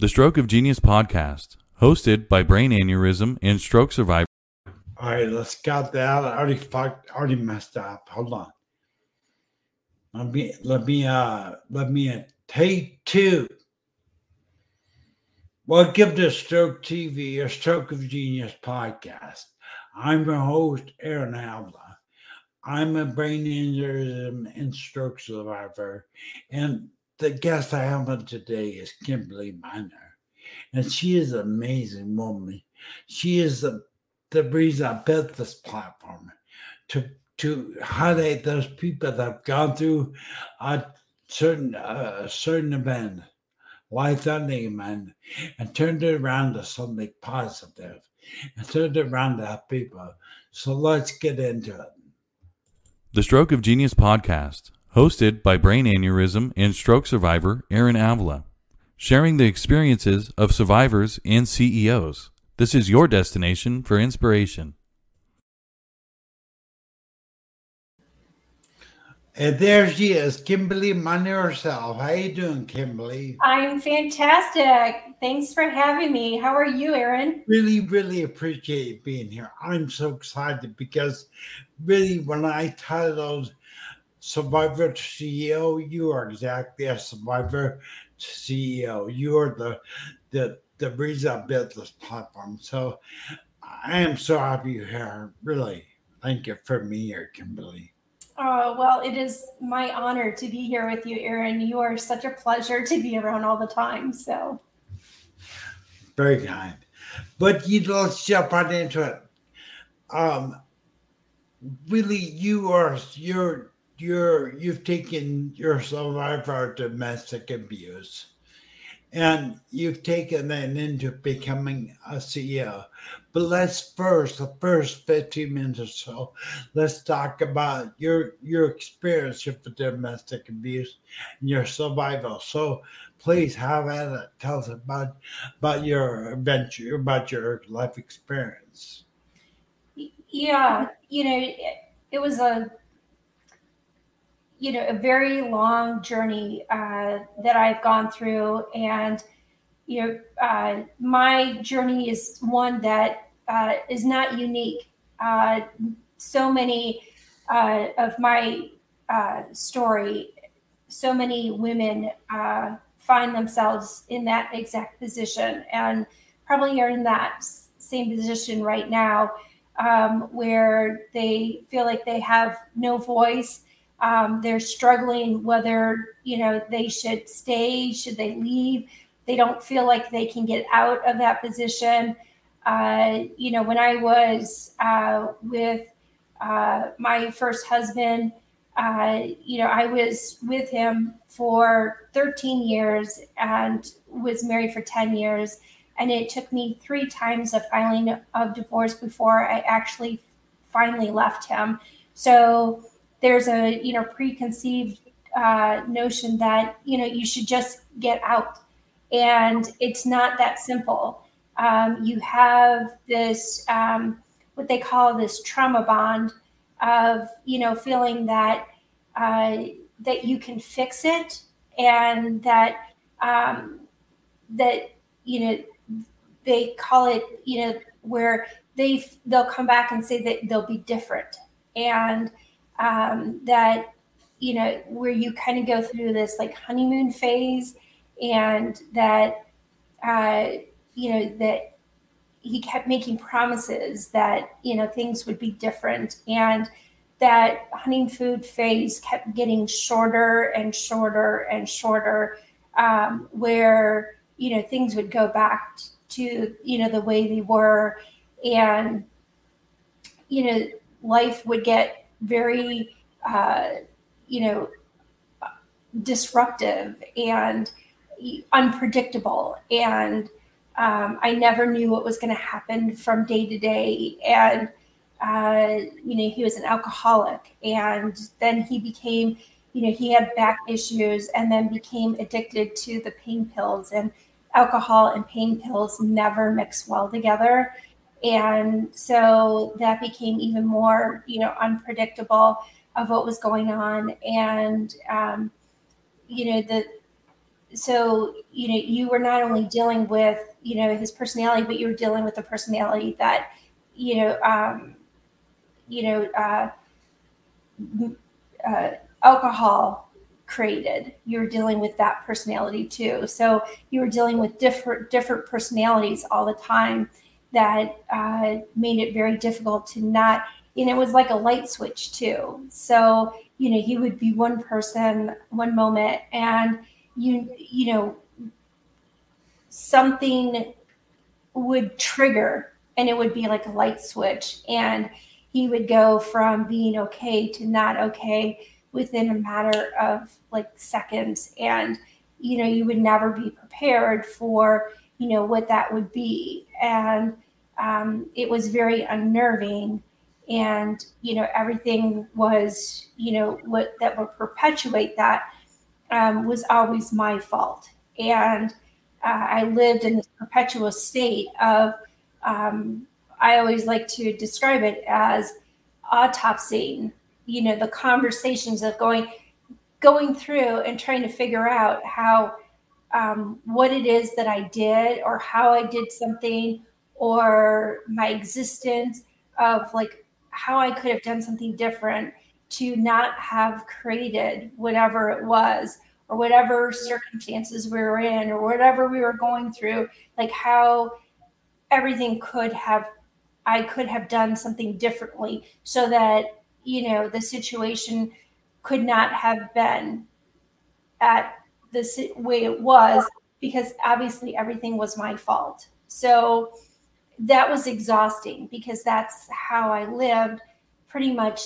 The Stroke of Genius podcast, hosted by brain aneurysm and stroke survivor. All right, let's got that. I already fucked, already messed up. Hold on. Let me, let me, uh, let me uh, take two. Welcome to Stroke TV, a Stroke of Genius podcast. I'm your host, Aaron Avila. I'm a brain aneurysm and stroke survivor, and the guest I have on today is Kimberly Miner, and she is an amazing woman. She is the, the reason I built this platform to to highlight those people that have gone through a certain a certain event, life ending and and turned it around to something positive, and turned it around to help people. So let's get into it. The Stroke of Genius podcast hosted by brain aneurysm and stroke survivor Aaron Avila, sharing the experiences of survivors and CEOs. This is your destination for inspiration. And there she is, Kimberly Money herself. How you doing, Kimberly? I'm fantastic. Thanks for having me. How are you, Aaron? Really, really appreciate being here. I'm so excited because really when I titled survivor to CEO, you are exactly a survivor to CEO. You are the the the reason I built this platform. So I am so happy you're here. Really, thank you for me here, Kimberly. Oh, well, it is my honor to be here with you, Aaron. You are such a pleasure to be around all the time. So very kind. But you let's jump right into it. Um really you are you're you're you've taken your survivor domestic abuse and you've taken that into becoming a CEO. But let's first, the first 15 minutes or so, let's talk about your your experience with domestic abuse and your survival. So please have at it. Tell us about about your adventure, about your life experience. Yeah, you know, it, it was a you know a very long journey uh, that I've gone through, and you know uh, my journey is one that uh, is not unique. Uh, so many uh, of my uh, story, so many women find themselves in that exact position, and probably are in that same position right now, um, where they feel like they have no voice um, they're struggling whether you know they should stay, should they leave. They don't feel like they can get out of that position. Uh, you know, when I was uh, with uh, my first husband, uh, you know, I was with him for 13 years and was married for 10 years. And it took me three times of filing of divorce before I actually finally left him. So there's a you know preconceived uh, notion that you know you should just get out, and it's not that simple. Um, you have this um, what they call this trauma bond of you know feeling that uh, that you can fix it and that um, that you know they call it you know where they they'll come back and say that they'll be different and um, that you know where you kind of go through this like honeymoon phase and that uh, you know that he kept making promises that you know things would be different and that honeymoon phase kept getting shorter and shorter and shorter um, where you know things would go back to you know the way they were and you know life would get very, uh, you know, disruptive and unpredictable. And um, I never knew what was going to happen from day to day. And, uh, you know, he was an alcoholic. And then he became, you know, he had back issues and then became addicted to the pain pills. And alcohol and pain pills never mix well together and so that became even more you know unpredictable of what was going on. And um, you know the so you know you were not only dealing with you know his personality but you were dealing with the personality that you know um, you know uh, uh, alcohol created. You were dealing with that personality too. So you were dealing with different different personalities all the time that uh, made it very difficult to not and it was like a light switch too. So you know he would be one person one moment and you you know something would trigger and it would be like a light switch. And he would go from being okay to not okay within a matter of like seconds. And you know you would never be prepared for you know what that would be. And um, it was very unnerving. And you know everything was you know what that would perpetuate that um, was always my fault. And uh, i lived in this perpetual state of um, i always like to describe it as autopsying you know the conversations of going going through and trying to figure out how um, what it is that i did or how i did something or my existence of like how i could have done something different to not have created whatever it was or whatever circumstances we were in or whatever we were going through like how everything could have i could have done something differently so that you know the situation could not have been at the way it was because obviously everything was my fault. So that was exhausting because that's how i lived pretty much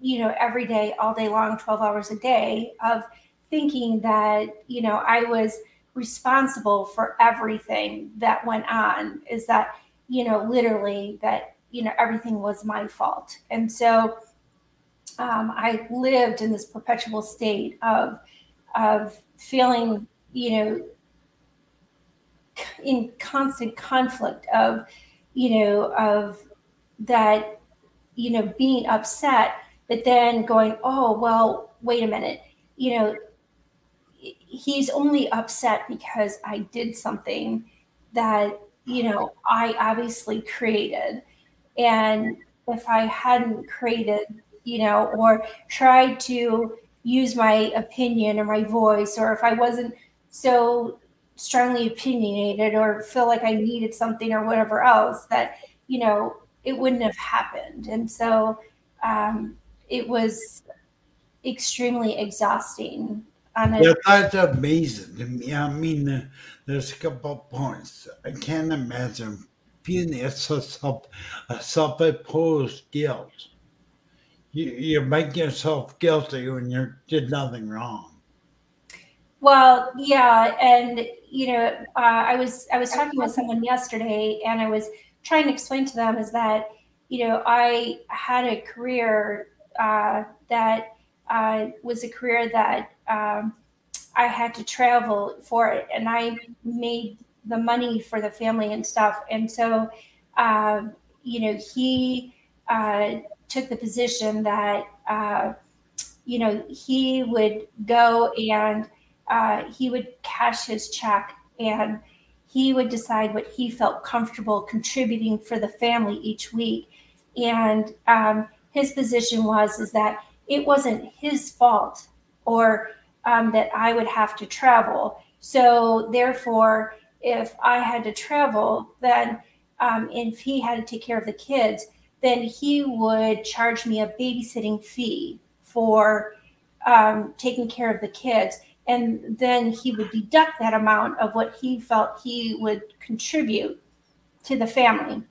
you know every day all day long 12 hours a day of thinking that you know i was responsible for everything that went on is that you know literally that you know everything was my fault. And so um, I lived in this perpetual state of of feeling, you know, in constant conflict of, you know, of that, you know, being upset, but then going, oh well, wait a minute, you know, he's only upset because I did something that you know I obviously created, and if I hadn't created you know, or tried to use my opinion or my voice, or if I wasn't so strongly opinionated or feel like I needed something or whatever else, that, you know, it wouldn't have happened. And so um, it was extremely exhausting. A- yeah, that's amazing. I mean, uh, there's a couple points. I can't imagine feeling a a self-imposed guilt you, you make yourself guilty when you did nothing wrong. Well, yeah, and you know, uh, I was I was talking with someone yesterday, and I was trying to explain to them is that you know I had a career uh, that uh, was a career that um, I had to travel for it, and I made the money for the family and stuff, and so uh, you know he uh, took the position that uh, you know he would go and uh, he would cash his check and he would decide what he felt comfortable contributing for the family each week. And um, his position was is that it wasn't his fault or um, that i would have to travel. So therefore if i had to travel then um, if he had to take care of the kids then he would charge me a babysitting fee for um, taking care of the kids. And then he would deduct that amount of what he felt he would contribute to the family.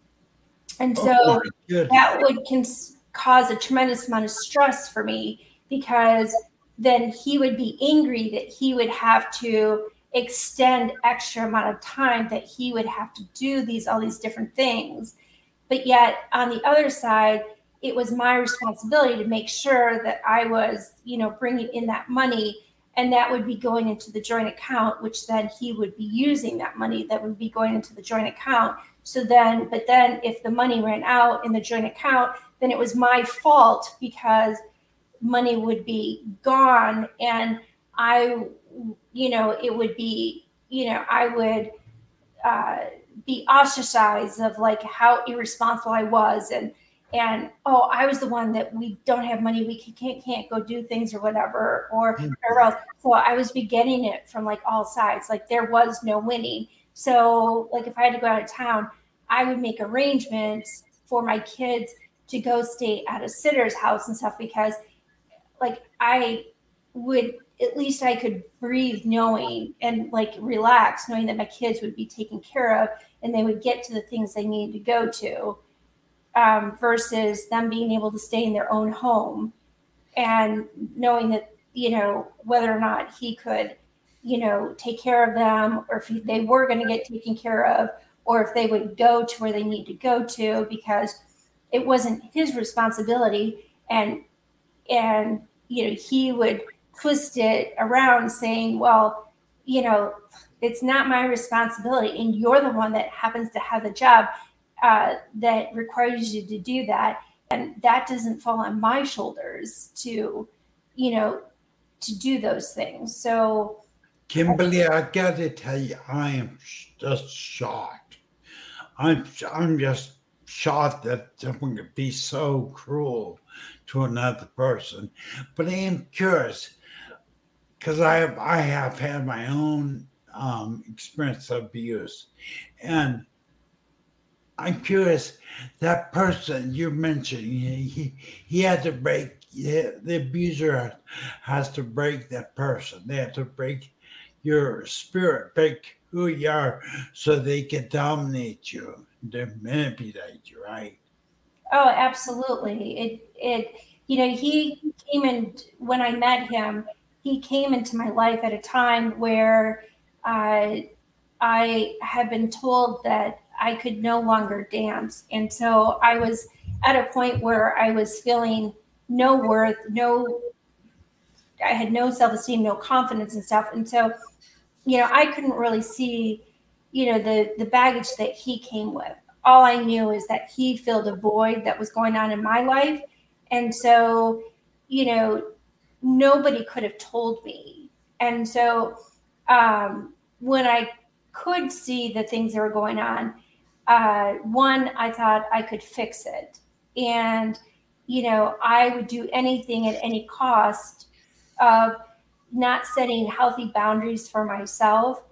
And so oh, that would cons- cause a tremendous amount of stress for me because then he would be angry that he would have to extend extra amount of time that he would have to do these all these different things but yet on the other side, it was my responsibility to make sure that I was, you know, bringing in that money and that would be going into the joint account, which then he would be using that money that would be going into the joint account. So then, but then if the money ran out in the joint account, then it was my fault because money would be gone and I you know, it would be, you know, I would uh, be ostracized of like how irresponsible I was and and oh I was the one that we don't have money we can't can't go do things or whatever or mm-hmm. else so I was beginning it from like all sides like there was no winning so like if I had to go out of town I would make arrangements for my kids to go stay at a sitter's house and stuff because like I would at least I could breathe knowing and like relax knowing that my kids would be taken care of and they would get to the things they needed to go to um, versus them being able to stay in their own home and knowing that you know whether or not he could you know take care of them or if they were going to get taken care of or if they would go to where they need to go to because it wasn't his responsibility and and you know he would twist it around saying well you know it's not my responsibility and you're the one that happens to have the job uh, that requires you to do that and that doesn't fall on my shoulders to you know to do those things. So kimberly i gotta tell you i am just shocked. I'm i'm just shocked that someone could be so cruel to another person but i am curious because i have i have had my own um, experience of abuse and I'm curious, that person you mentioned, he, he had to break, the abuser has to break that person. They have to break your spirit, break who you are so they can dominate you, they manipulate you, right? Oh, absolutely. It, it, you know, he came in when I met him, he came into my life at a time where uh, I had been told that I could no longer dance. And so I was at a point where I was feeling no worth, no, I had no self esteem, no confidence and stuff. And so, you know, I couldn't really see, you know, the, the baggage that he came with. All I knew is that he filled a void that was going on in my life. And so, you know, nobody could have told me. And so, um, when I could see the things that were going on, uh, one, I thought I could fix it. And, you know, I would do anything at any cost of not setting healthy boundaries for myself.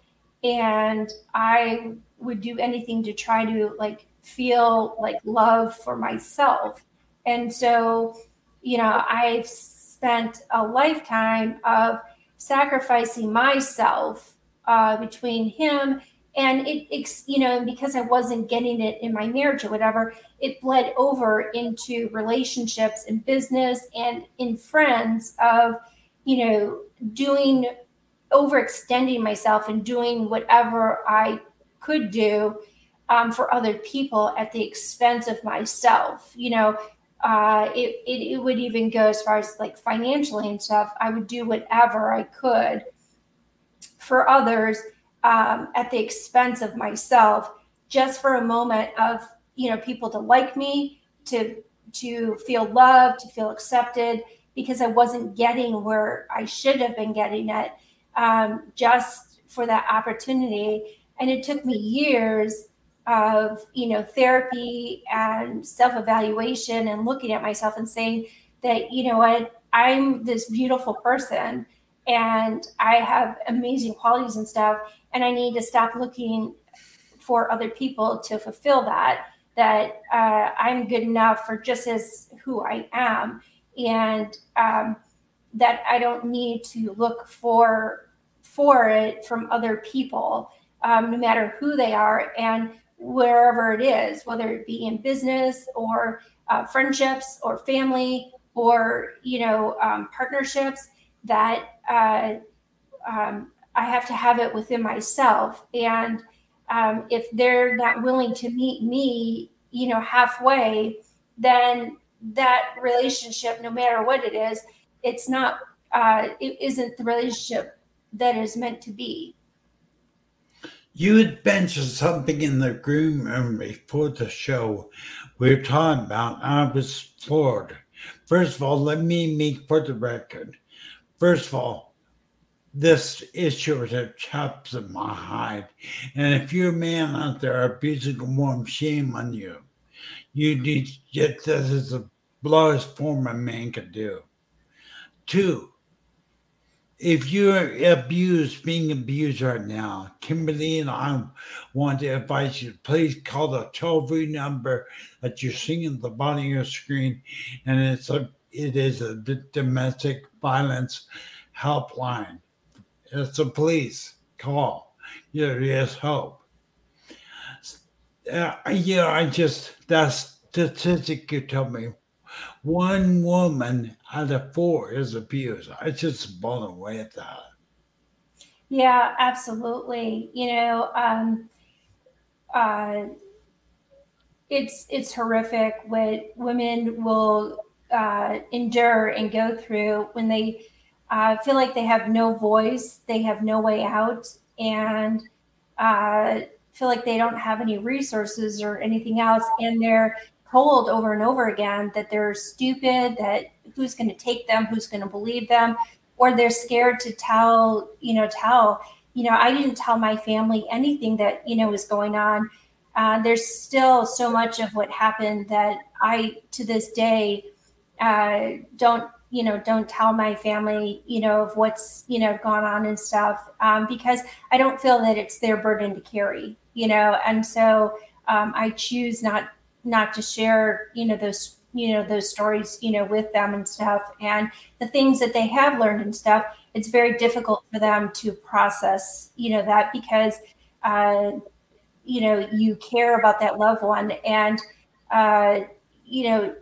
And I would do anything to try to like feel like love for myself. And so, you know, I've spent a lifetime of sacrificing myself uh, between him and it, it's you know because i wasn't getting it in my marriage or whatever it bled over into relationships and business and in friends of you know doing overextending myself and doing whatever i could do um, for other people at the expense of myself you know uh, it, it, it would even go as far as like financially and stuff i would do whatever i could for others um, at the expense of myself just for a moment of you know people to like me to to feel loved to feel accepted because i wasn't getting where i should have been getting it um, just for that opportunity. And it took me years of you know therapy and self-evaluation and looking at myself and saying that you know what i'm this beautiful person and I have amazing qualities and stuff, and I need to stop looking for other people to fulfill that. That uh, I'm good enough for just as who I am, and um, that I don't need to look for for it from other people, um, no matter who they are and wherever it is, whether it be in business or uh, friendships or family or you know um, partnerships that uh, um, I have to have it within myself. And um, if they're not willing to meet me, you know, halfway, then that relationship, no matter what it is, it's not, uh, it isn't the relationship that is meant to be. You had mentioned something in the green room before the show. We were talking about I was floored. First of all, let me make for the record First of all, this issue that chops at my hide. And if you're a man out there abusing a woman, shame on you. You need to get this as the lowest form a man could do. Two, if you're abused, being abused right now, Kimberly and I want to advise you please call the toll free number that you're seeing at the bottom of your screen, and it's a it is a domestic violence helpline. It's a police call. There is hope. Uh, yeah, I just that statistic you told me one woman out of four is abused. I just blown away at that. Yeah, absolutely. You know, um, uh, it's it's horrific what women will uh, endure and go through when they uh, feel like they have no voice, they have no way out, and uh, feel like they don't have any resources or anything else, and they're told over and over again that they're stupid, that who's going to take them, who's going to believe them, or they're scared to tell, you know, tell, you know, I didn't tell my family anything that, you know, was going on. Uh, there's still so much of what happened that I, to this day, uh, don't, you know, don't tell my family, you know, of what's, you know, gone on and stuff, um, because I don't feel that it's their burden to carry, you know, and so um, I choose not not to share, you know, those you know those stories you know with them and stuff. And the things that they have learned and stuff it's very difficult for them to process you know that because uh you know you care about that loved one and uh you know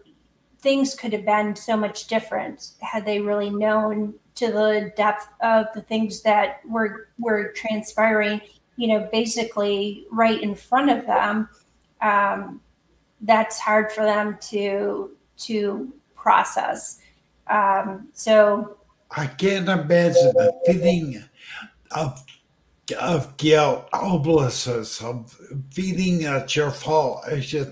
things could have been so much different had they really known to the depth of the things that were were transpiring you know basically right in front of them. Um that's hard for them to to process. Um, so I can't imagine the feeling of of guilt, hopelessness, of feeling that your fault. It's just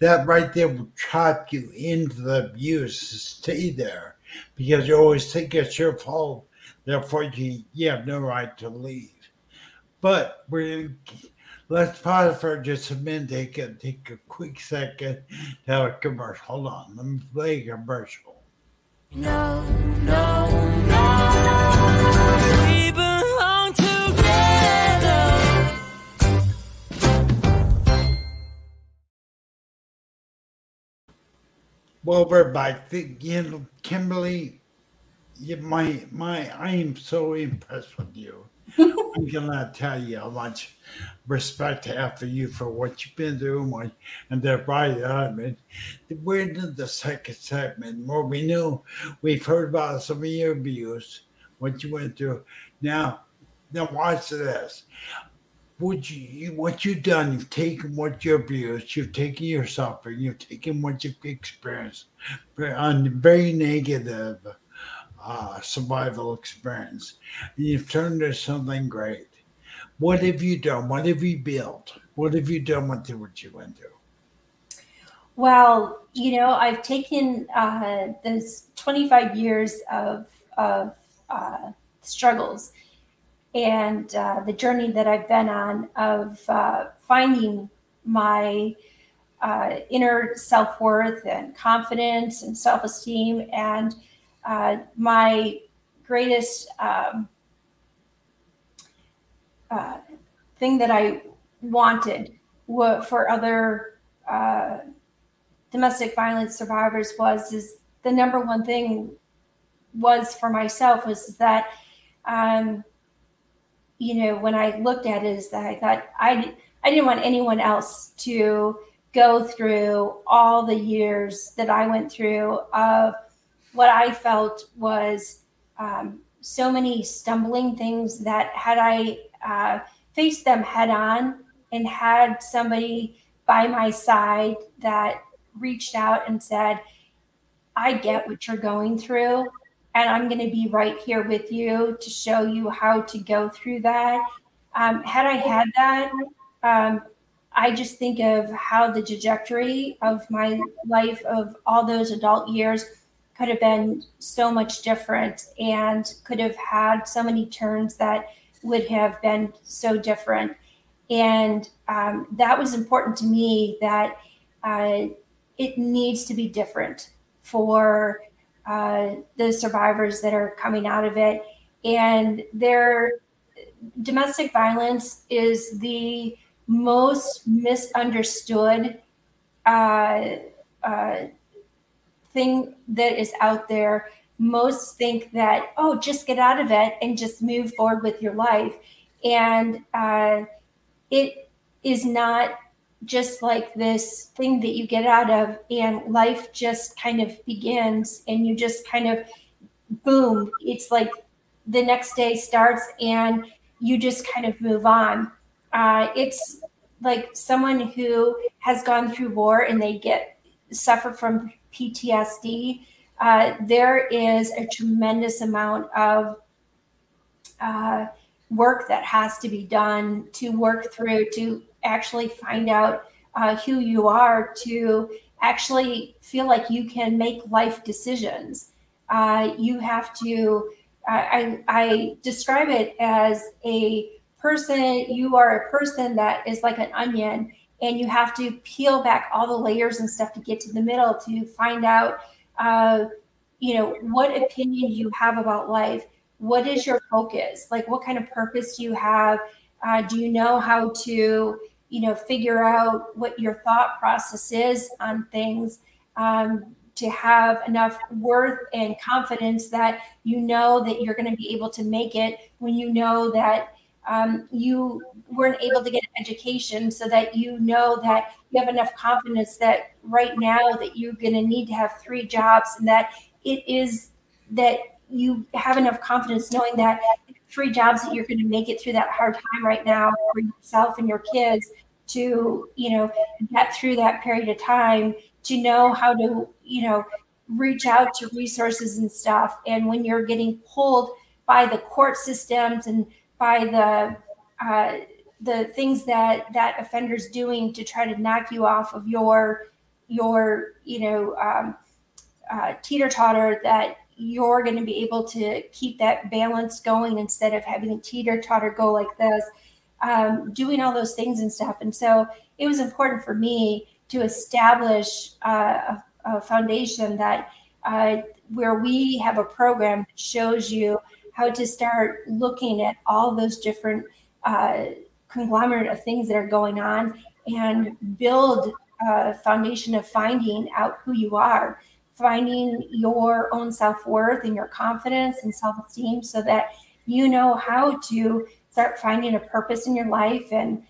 that right there will trap you into the abuse. Stay there because you always think it's your fault. Therefore, you, you have no right to leave. But we're Let's pause for just a minute. Take a, take a quick second to have a commercial. Hold on. Let me play a commercial. No, no, no. We belong together. Well, we're back. You know, Kimberly, you, my, my, I am so impressed with you. I cannot tell you how much respect I have for you for what you've been doing. And right. I mean, we're in the second segment where we knew we've heard about some of your abuse, what you went through. Now, now watch this. Would you, what you've done, you've taken what you abused, you've taken your suffering, you've taken what you've experienced on very negative uh, survival experience. You've turned into something great. What have you done? What have you built? What have you done with what you went through? Well, you know, I've taken uh, those 25 years of, of uh, struggles and uh, the journey that I've been on of uh, finding my uh, inner self worth and confidence and self esteem and uh, my greatest um, uh, thing that I wanted for other uh, domestic violence survivors was is the number one thing was for myself was that um, you know when I looked at it is that I thought I I didn't want anyone else to go through all the years that I went through of what I felt was um, so many stumbling things that had I uh, faced them head on and had somebody by my side that reached out and said, I get what you're going through, and I'm going to be right here with you to show you how to go through that. Um, had I had that, um, I just think of how the trajectory of my life of all those adult years could have been so much different and could have had so many turns that would have been so different. And um, that was important to me that uh, it needs to be different for uh, the survivors that are coming out of it. And their domestic violence is the most misunderstood uh, uh, thing that is out there. Most think that, oh, just get out of it and just move forward with your life. And uh, it is not just like this thing that you get out of, and life just kind of begins, and you just kind of boom, it's like the next day starts, and you just kind of move on. Uh, it's like someone who has gone through war and they get suffer from PTSD. Uh, there is a tremendous amount of uh, work that has to be done to work through to actually find out uh, who you are to actually feel like you can make life decisions. Uh, you have to, I, I describe it as a person, you are a person that is like an onion and you have to peel back all the layers and stuff to get to the middle to find out uh, you know what opinion you have about life. What is your focus? Like what kind of purpose do you have? Uh, do you know how to you know figure out what your thought process is on things um, to have enough worth and confidence that you know that you're going to be able to make it when you know that um, you weren't able to get education so that you know that you have enough confidence that right now that you're going to need to have three jobs and that it is that you have enough confidence knowing that three jobs that you're going to make it through that hard time right now for yourself and your kids to you know get through that period of time to know how to you know reach out to resources and stuff. And when you're getting pulled by the court systems and by the uh, the things that that offender's doing to try to knock you off of your your you know um, uh, teeter totter that you're going to be able to keep that balance going instead of having a teeter totter go like this um, doing all those things and stuff. And so it was important for me to establish uh, a, a, foundation that uh, where we have a program that shows you how to start looking at all those different uh, conglomerate of things that are going on and build a foundation of finding out who you are, finding your own self worth and your confidence and self esteem so that you know how to start finding a purpose in your life and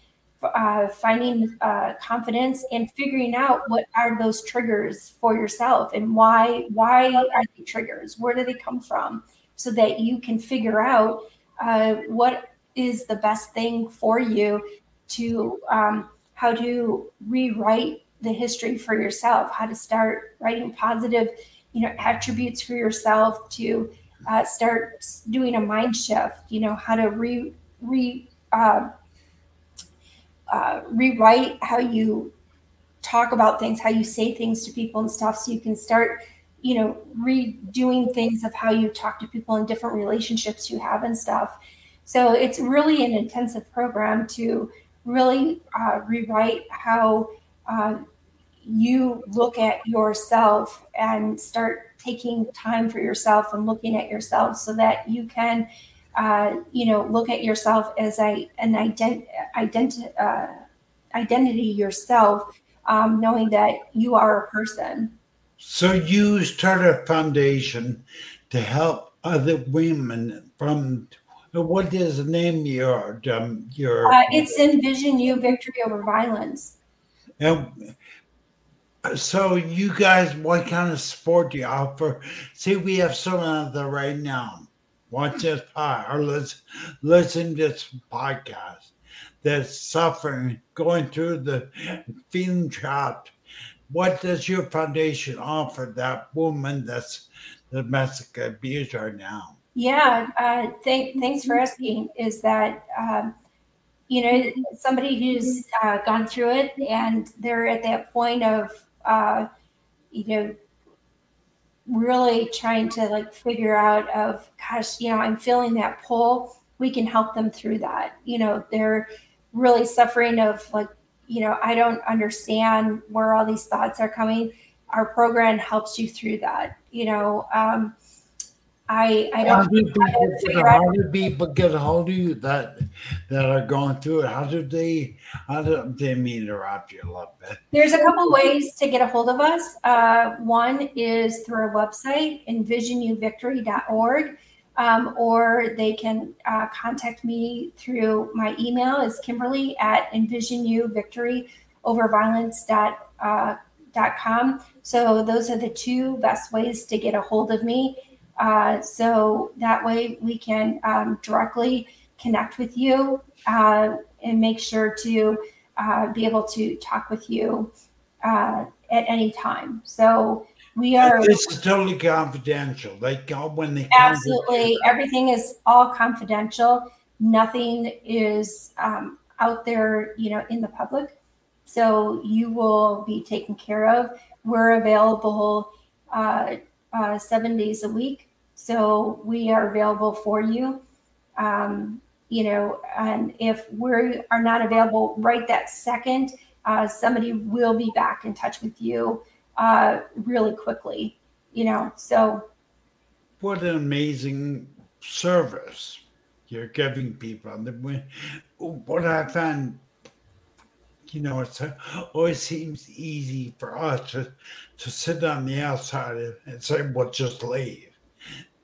uh, finding uh, confidence and figuring out what are those triggers for yourself and why why are they triggers? Where do they come from? So that you can figure out uh, what is the best thing for you to um, how to rewrite the history for yourself how to start writing positive you know attributes for yourself to uh, start doing a mind shift you know how to re re uh, uh, rewrite how you talk about things how you say things to people and stuff so you can start you know, redoing things of how you talk to people in different relationships you have and stuff. So it's really an intensive program to really uh, rewrite how uh, you look at yourself and start taking time for yourself and looking at yourself so that you can, uh, you know, look at yourself as a, an ident- ident- uh, identity yourself, um, knowing that you are a person. So use turner foundation to help other women from what is the name your um, your uh, it's envision you victory over violence. And so you guys what kind of support do you offer? See we have someone out there right now. Watch this pod or listen listen to this podcast that's suffering going through the feeling trapped what does your foundation offer that woman that's the domestic abuser now? Yeah, uh, thank, thanks for asking. Is that um, you know somebody who's uh, gone through it and they're at that point of uh, you know really trying to like figure out of gosh you know i'm feeling that pull we can help them through that you know they're really suffering of like you know i don't understand where all these thoughts are coming our program helps you through that you know um, I, I don't how to people, figure out how do people get a hold of you that that are going through it? How do they? How do they mean to interrupt you a little bit? There's a couple ways to get a hold of us. Uh, one is through our website, envisionyouvictory.org, um, or they can uh, contact me through my email is Kimberly at envisionyouvictoryoverviolence.com. Uh, so those are the two best ways to get a hold of me. Uh, so that way we can um, directly connect with you uh, and make sure to uh, be able to talk with you uh, at any time. So we are This is totally confidential. They go when they absolutely everything is all confidential. Nothing is um, out there, you know, in the public. So you will be taken care of. We're available uh, uh, seven days a week. So we are available for you. Um, you know, and if we are not available right that second, uh, somebody will be back in touch with you uh, really quickly. You know, so What an amazing service you're giving people. And What I find, you know, it always seems easy for us to, to sit on the outside and say, well, just leave.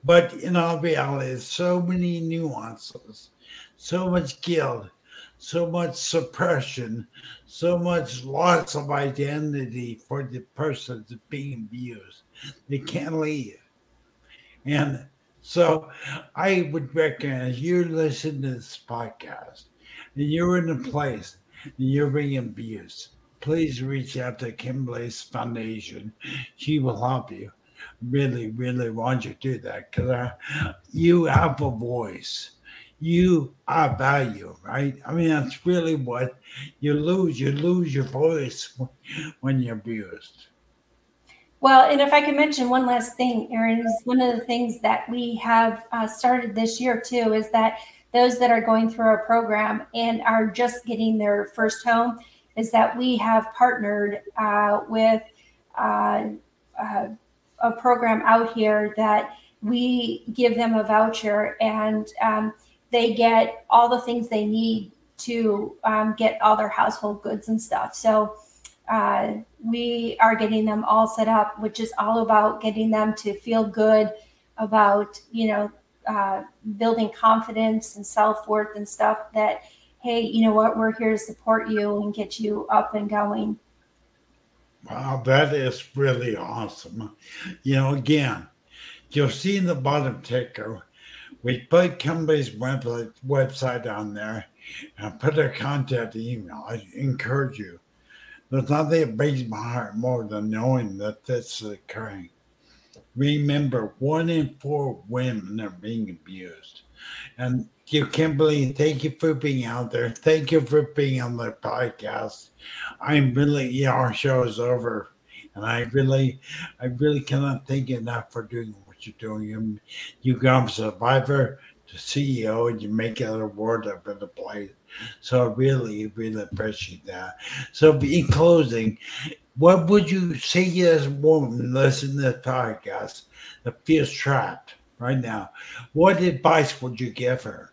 But in all reality, there's so many nuances, so much guilt, so much suppression, so much loss of identity for the person being abused. They can't leave. And so I would recommend if you listen to this podcast and you're in a place and you're being abused, please reach out to Kimberly's Foundation. She will help you. Really, really want you to do that because you have a voice. You are value, right? I mean, that's really what you lose. You lose your voice when you're abused. Well, and if I can mention one last thing, Aaron, is one of the things that we have uh, started this year too is that those that are going through our program and are just getting their first home is that we have partnered uh, with uh, uh, a program out here that we give them a voucher and um, they get all the things they need to um, get all their household goods and stuff. So uh, we are getting them all set up, which is all about getting them to feel good about, you know, uh, building confidence and self worth and stuff that, hey, you know what, we're here to support you and get you up and going. Wow, that is really awesome. You know, again, you'll see in the bottom ticker, we put Kimberly's website, website on there and put her contact email. I encourage you. There's nothing that breaks my heart more than knowing that this is occurring. Remember, one in four women are being abused. And you, Kimberly, thank you for being out there. Thank you for being on the podcast. I'm really, yeah, our show is over. And I really, I really cannot thank you enough for doing what you're doing. You, you go from survivor to CEO and you make it a world a better place. So I really, really appreciate that. So in closing, what would you say to this woman listening to the podcast that feels trapped right now? What advice would you give her?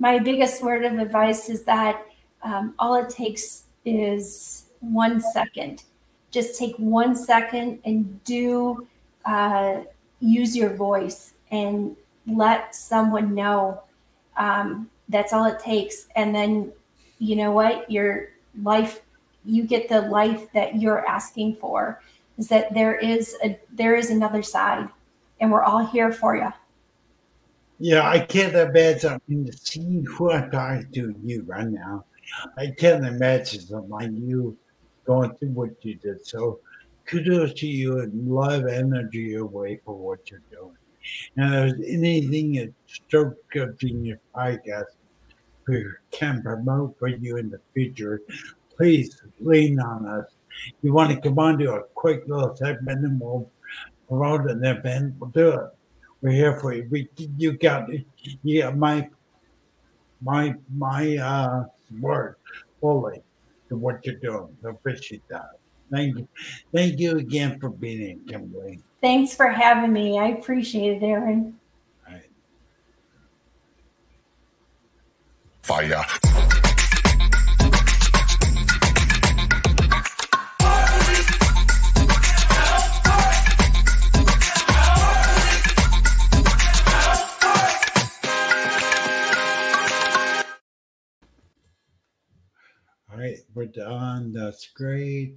My biggest word of advice is that um, all it takes is one second. Just take one second and do uh, use your voice and let someone know. Um, that's all it takes. And then, you know what? Your life, you get the life that you're asking for. Is that there is a there is another side, and we're all here for you. Yeah, I can't imagine. I mean, to see who I'm talking to you right now. I can't imagine something like you going through what you did. So kudos to you and love energy away for what you're doing. And if there's anything that Stroke of Genius podcast we can promote for you in the future, please lean on us. You want to come on to a quick little segment and we'll promote an event, we'll do it. We're here for you. We, you got, you got my, my, my uh, word fully to what you're doing. I appreciate that. Thank you. Thank you again for being in, Kimberly. Thanks for having me. I appreciate it, Aaron. All right. Fire. We're done. That's great.